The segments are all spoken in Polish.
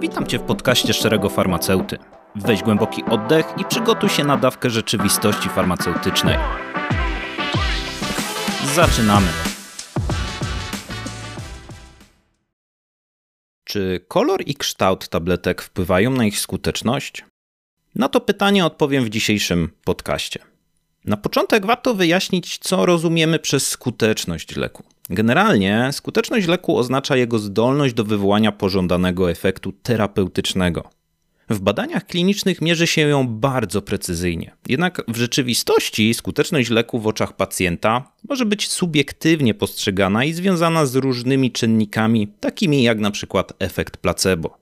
Witam Cię w podcaście Szczerego Farmaceuty. Weź głęboki oddech i przygotuj się na dawkę rzeczywistości farmaceutycznej. Zaczynamy. Czy kolor i kształt tabletek wpływają na ich skuteczność? Na to pytanie odpowiem w dzisiejszym podcaście. Na początek warto wyjaśnić, co rozumiemy przez skuteczność leku. Generalnie skuteczność leku oznacza jego zdolność do wywołania pożądanego efektu terapeutycznego. W badaniach klinicznych mierzy się ją bardzo precyzyjnie. Jednak w rzeczywistości skuteczność leku w oczach pacjenta może być subiektywnie postrzegana i związana z różnymi czynnikami, takimi jak na przykład efekt placebo.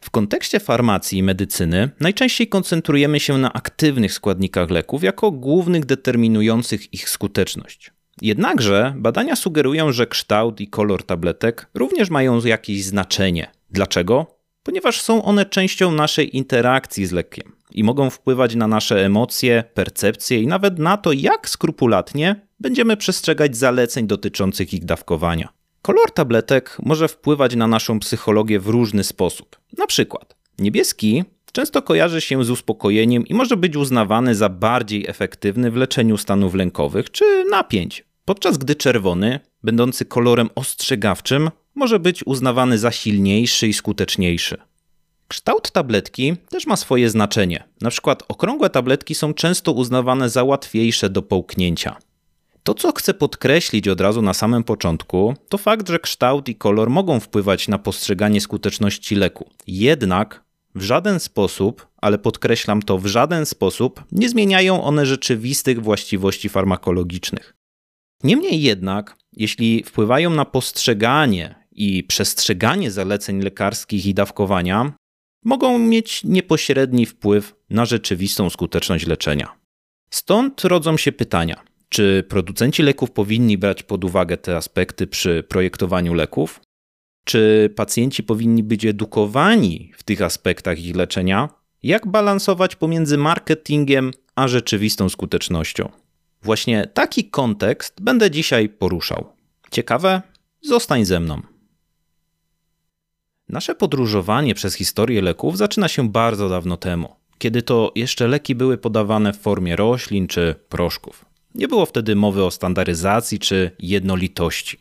W kontekście farmacji i medycyny najczęściej koncentrujemy się na aktywnych składnikach leków jako głównych determinujących ich skuteczność. Jednakże badania sugerują, że kształt i kolor tabletek również mają jakieś znaczenie. Dlaczego? Ponieważ są one częścią naszej interakcji z lekiem i mogą wpływać na nasze emocje, percepcje i nawet na to, jak skrupulatnie będziemy przestrzegać zaleceń dotyczących ich dawkowania. Kolor tabletek może wpływać na naszą psychologię w różny sposób. Na przykład niebieski często kojarzy się z uspokojeniem i może być uznawany za bardziej efektywny w leczeniu stanów lękowych czy napięć, podczas gdy czerwony, będący kolorem ostrzegawczym, może być uznawany za silniejszy i skuteczniejszy. Kształt tabletki też ma swoje znaczenie. Na przykład okrągłe tabletki są często uznawane za łatwiejsze do połknięcia. To, co chcę podkreślić od razu na samym początku, to fakt, że kształt i kolor mogą wpływać na postrzeganie skuteczności leku. Jednak w żaden sposób, ale podkreślam to w żaden sposób, nie zmieniają one rzeczywistych właściwości farmakologicznych. Niemniej jednak, jeśli wpływają na postrzeganie i przestrzeganie zaleceń lekarskich i dawkowania, mogą mieć niepośredni wpływ na rzeczywistą skuteczność leczenia. Stąd rodzą się pytania: czy producenci leków powinni brać pod uwagę te aspekty przy projektowaniu leków? Czy pacjenci powinni być edukowani w tych aspektach ich leczenia? Jak balansować pomiędzy marketingiem a rzeczywistą skutecznością? Właśnie taki kontekst będę dzisiaj poruszał. Ciekawe? Zostań ze mną. Nasze podróżowanie przez historię leków zaczyna się bardzo dawno temu, kiedy to jeszcze leki były podawane w formie roślin czy proszków. Nie było wtedy mowy o standaryzacji czy jednolitości.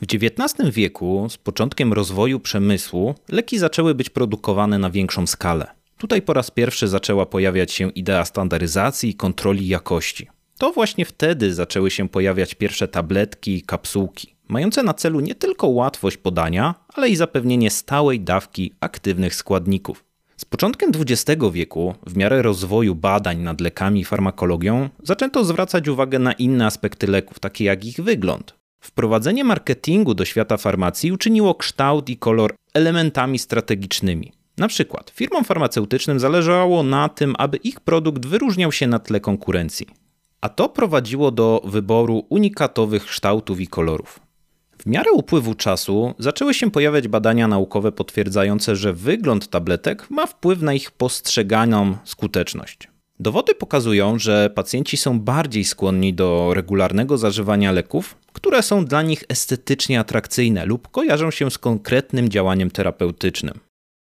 W XIX wieku, z początkiem rozwoju przemysłu, leki zaczęły być produkowane na większą skalę. Tutaj po raz pierwszy zaczęła pojawiać się idea standaryzacji i kontroli jakości. To właśnie wtedy zaczęły się pojawiać pierwsze tabletki i kapsułki, mające na celu nie tylko łatwość podania, ale i zapewnienie stałej dawki aktywnych składników. Z początkiem XX wieku, w miarę rozwoju badań nad lekami i farmakologią, zaczęto zwracać uwagę na inne aspekty leków, takie jak ich wygląd. Wprowadzenie marketingu do świata farmacji uczyniło kształt i kolor elementami strategicznymi. Na przykład firmom farmaceutycznym zależało na tym, aby ich produkt wyróżniał się na tle konkurencji. A to prowadziło do wyboru unikatowych kształtów i kolorów. W miarę upływu czasu zaczęły się pojawiać badania naukowe potwierdzające, że wygląd tabletek ma wpływ na ich postrzeganą skuteczność. Dowody pokazują, że pacjenci są bardziej skłonni do regularnego zażywania leków, które są dla nich estetycznie atrakcyjne lub kojarzą się z konkretnym działaniem terapeutycznym.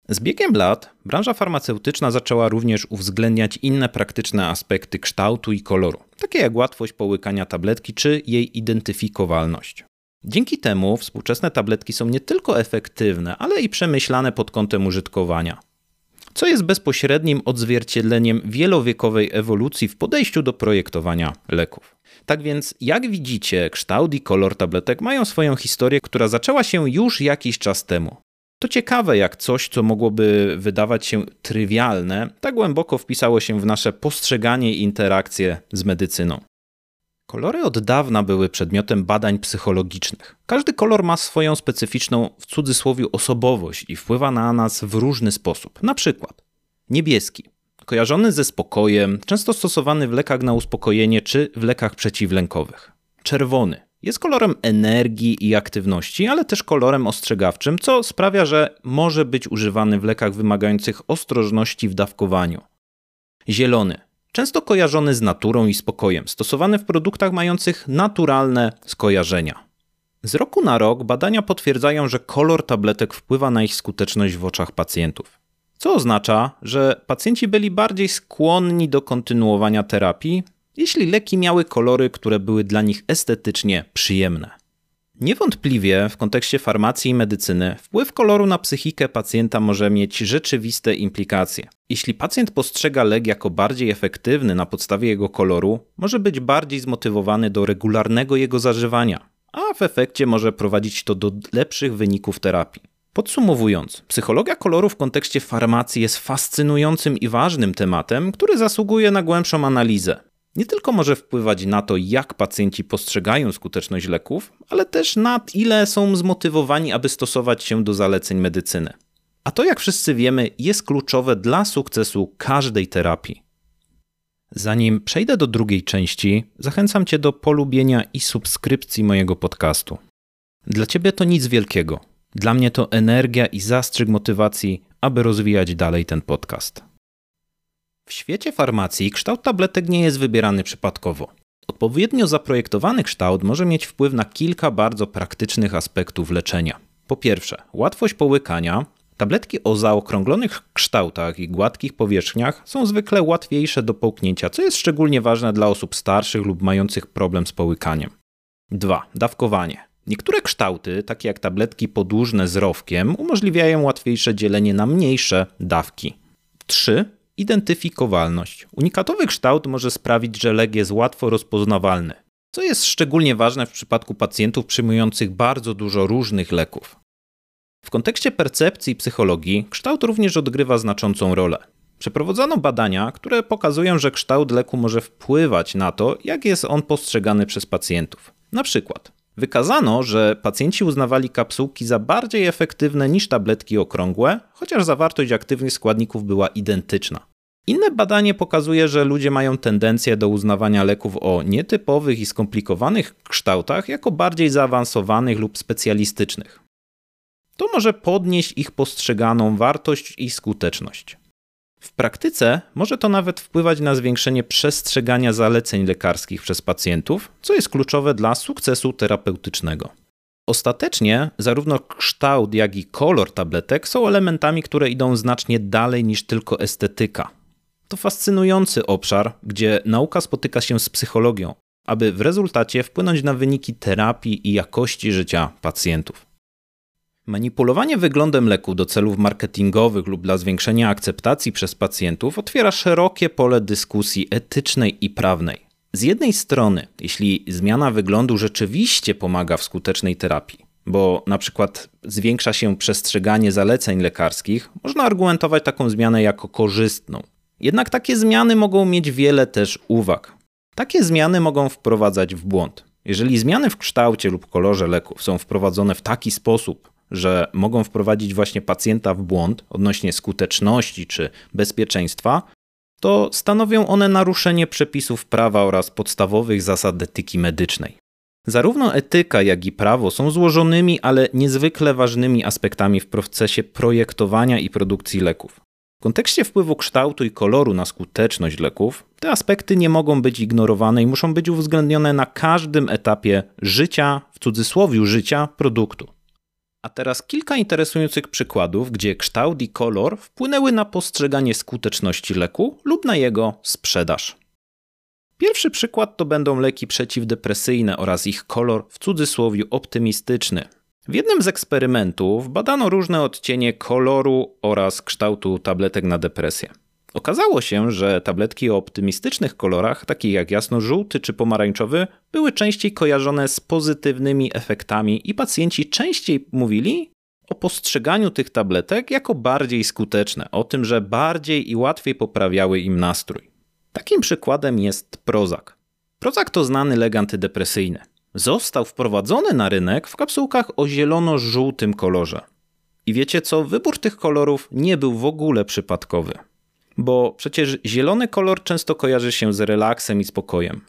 Z biegiem lat branża farmaceutyczna zaczęła również uwzględniać inne praktyczne aspekty kształtu i koloru, takie jak łatwość połykania tabletki czy jej identyfikowalność. Dzięki temu współczesne tabletki są nie tylko efektywne, ale i przemyślane pod kątem użytkowania, co jest bezpośrednim odzwierciedleniem wielowiekowej ewolucji w podejściu do projektowania leków. Tak więc, jak widzicie, kształt i kolor tabletek mają swoją historię, która zaczęła się już jakiś czas temu. To ciekawe, jak coś, co mogłoby wydawać się trywialne, tak głęboko wpisało się w nasze postrzeganie i interakcje z medycyną. Kolory od dawna były przedmiotem badań psychologicznych. Każdy kolor ma swoją specyficzną, w cudzysłowie, osobowość i wpływa na nas w różny sposób. Na przykład niebieski, kojarzony ze spokojem, często stosowany w lekach na uspokojenie czy w lekach przeciwlękowych. Czerwony jest kolorem energii i aktywności, ale też kolorem ostrzegawczym, co sprawia, że może być używany w lekach wymagających ostrożności w dawkowaniu. Zielony często kojarzony z naturą i spokojem, stosowany w produktach mających naturalne skojarzenia. Z roku na rok badania potwierdzają, że kolor tabletek wpływa na ich skuteczność w oczach pacjentów. Co oznacza, że pacjenci byli bardziej skłonni do kontynuowania terapii, jeśli leki miały kolory, które były dla nich estetycznie przyjemne. Niewątpliwie w kontekście farmacji i medycyny wpływ koloru na psychikę pacjenta może mieć rzeczywiste implikacje. Jeśli pacjent postrzega lek jako bardziej efektywny na podstawie jego koloru, może być bardziej zmotywowany do regularnego jego zażywania, a w efekcie może prowadzić to do lepszych wyników terapii. Podsumowując, psychologia koloru w kontekście farmacji jest fascynującym i ważnym tematem, który zasługuje na głębszą analizę nie tylko może wpływać na to, jak pacjenci postrzegają skuteczność leków, ale też na ile są zmotywowani, aby stosować się do zaleceń medycyny. A to, jak wszyscy wiemy, jest kluczowe dla sukcesu każdej terapii. Zanim przejdę do drugiej części, zachęcam Cię do polubienia i subskrypcji mojego podcastu. Dla Ciebie to nic wielkiego. Dla mnie to energia i zastrzyk motywacji, aby rozwijać dalej ten podcast. W świecie farmacji kształt tabletek nie jest wybierany przypadkowo. Odpowiednio zaprojektowany kształt może mieć wpływ na kilka bardzo praktycznych aspektów leczenia. Po pierwsze, łatwość połykania. Tabletki o zaokrąglonych kształtach i gładkich powierzchniach są zwykle łatwiejsze do połknięcia, co jest szczególnie ważne dla osób starszych lub mających problem z połykaniem. 2. Dawkowanie. Niektóre kształty, takie jak tabletki podłużne z rowkiem, umożliwiają łatwiejsze dzielenie na mniejsze dawki. 3 Identyfikowalność. Unikatowy kształt może sprawić, że lek jest łatwo rozpoznawalny, co jest szczególnie ważne w przypadku pacjentów przyjmujących bardzo dużo różnych leków. W kontekście percepcji i psychologii kształt również odgrywa znaczącą rolę. Przeprowadzono badania, które pokazują, że kształt leku może wpływać na to, jak jest on postrzegany przez pacjentów. Na przykład wykazano, że pacjenci uznawali kapsułki za bardziej efektywne niż tabletki okrągłe, chociaż zawartość aktywnych składników była identyczna. Inne badanie pokazuje, że ludzie mają tendencję do uznawania leków o nietypowych i skomplikowanych kształtach jako bardziej zaawansowanych lub specjalistycznych. To może podnieść ich postrzeganą wartość i skuteczność. W praktyce może to nawet wpływać na zwiększenie przestrzegania zaleceń lekarskich przez pacjentów, co jest kluczowe dla sukcesu terapeutycznego. Ostatecznie zarówno kształt, jak i kolor tabletek są elementami, które idą znacznie dalej niż tylko estetyka. To fascynujący obszar, gdzie nauka spotyka się z psychologią, aby w rezultacie wpłynąć na wyniki terapii i jakości życia pacjentów. Manipulowanie wyglądem leku do celów marketingowych lub dla zwiększenia akceptacji przez pacjentów otwiera szerokie pole dyskusji etycznej i prawnej. Z jednej strony, jeśli zmiana wyglądu rzeczywiście pomaga w skutecznej terapii, bo na przykład zwiększa się przestrzeganie zaleceń lekarskich, można argumentować taką zmianę jako korzystną. Jednak takie zmiany mogą mieć wiele też uwag. Takie zmiany mogą wprowadzać w błąd. Jeżeli zmiany w kształcie lub kolorze leków są wprowadzone w taki sposób, że mogą wprowadzić właśnie pacjenta w błąd odnośnie skuteczności czy bezpieczeństwa, to stanowią one naruszenie przepisów prawa oraz podstawowych zasad etyki medycznej. Zarówno etyka, jak i prawo są złożonymi, ale niezwykle ważnymi aspektami w procesie projektowania i produkcji leków. W kontekście wpływu kształtu i koloru na skuteczność leków, te aspekty nie mogą być ignorowane i muszą być uwzględnione na każdym etapie życia, w cudzysłowie życia produktu. A teraz kilka interesujących przykładów, gdzie kształt i kolor wpłynęły na postrzeganie skuteczności leku lub na jego sprzedaż. Pierwszy przykład to będą leki przeciwdepresyjne oraz ich kolor w cudzysłowie optymistyczny. W jednym z eksperymentów badano różne odcienie koloru oraz kształtu tabletek na depresję. Okazało się, że tabletki o optymistycznych kolorach, takie jak jasno-żółty czy pomarańczowy, były częściej kojarzone z pozytywnymi efektami i pacjenci częściej mówili o postrzeganiu tych tabletek jako bardziej skuteczne, o tym, że bardziej i łatwiej poprawiały im nastrój. Takim przykładem jest Prozac. Prozac to znany lek antydepresyjny. Został wprowadzony na rynek w kapsułkach o zielono-żółtym kolorze. I wiecie co? Wybór tych kolorów nie był w ogóle przypadkowy bo przecież zielony kolor często kojarzy się z relaksem i spokojem.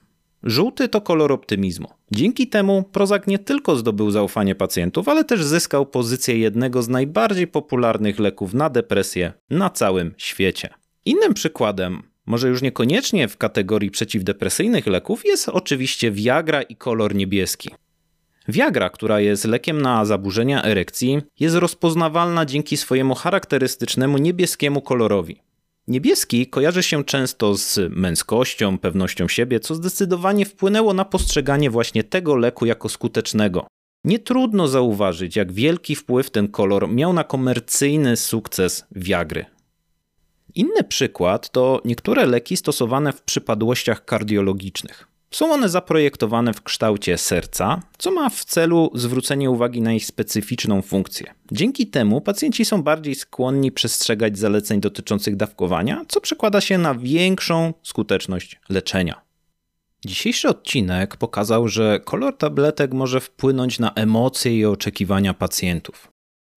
Żółty to kolor optymizmu. Dzięki temu Prozac nie tylko zdobył zaufanie pacjentów, ale też zyskał pozycję jednego z najbardziej popularnych leków na depresję na całym świecie. Innym przykładem, może już niekoniecznie w kategorii przeciwdepresyjnych leków, jest oczywiście Viagra i kolor niebieski. Viagra, która jest lekiem na zaburzenia erekcji, jest rozpoznawalna dzięki swojemu charakterystycznemu niebieskiemu kolorowi. Niebieski kojarzy się często z męskością, pewnością siebie, co zdecydowanie wpłynęło na postrzeganie właśnie tego leku jako skutecznego. Nie trudno zauważyć, jak wielki wpływ ten kolor miał na komercyjny sukces Viagry. Inny przykład to niektóre leki stosowane w przypadłościach kardiologicznych. Są one zaprojektowane w kształcie serca, co ma w celu zwrócenie uwagi na ich specyficzną funkcję. Dzięki temu pacjenci są bardziej skłonni przestrzegać zaleceń dotyczących dawkowania, co przekłada się na większą skuteczność leczenia. Dzisiejszy odcinek pokazał, że kolor tabletek może wpłynąć na emocje i oczekiwania pacjentów.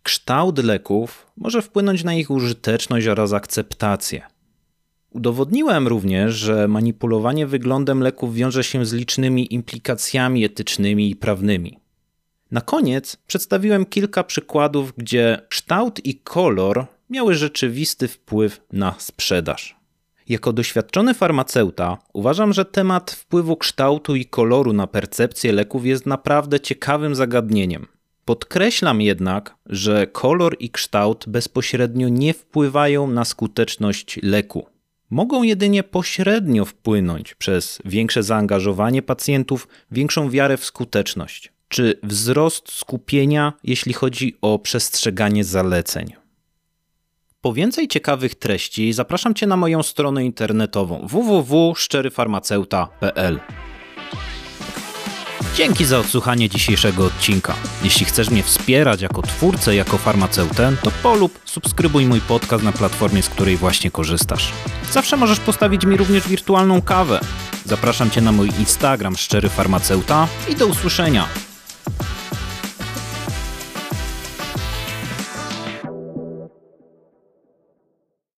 Kształt leków może wpłynąć na ich użyteczność oraz akceptację. Udowodniłem również, że manipulowanie wyglądem leków wiąże się z licznymi implikacjami etycznymi i prawnymi. Na koniec przedstawiłem kilka przykładów, gdzie kształt i kolor miały rzeczywisty wpływ na sprzedaż. Jako doświadczony farmaceuta uważam, że temat wpływu kształtu i koloru na percepcję leków jest naprawdę ciekawym zagadnieniem. Podkreślam jednak, że kolor i kształt bezpośrednio nie wpływają na skuteczność leku. Mogą jedynie pośrednio wpłynąć przez większe zaangażowanie pacjentów, większą wiarę w skuteczność czy wzrost skupienia, jeśli chodzi o przestrzeganie zaleceń. Po więcej ciekawych treści zapraszam Cię na moją stronę internetową www.szczeryfarmaceuta.pl. Dzięki za odsłuchanie dzisiejszego odcinka. Jeśli chcesz mnie wspierać jako twórcę, jako farmaceutę, to polub, subskrybuj mój podcast na platformie, z której właśnie korzystasz. Zawsze możesz postawić mi również wirtualną kawę. Zapraszam Cię na mój Instagram Szczery Farmaceuta i do usłyszenia.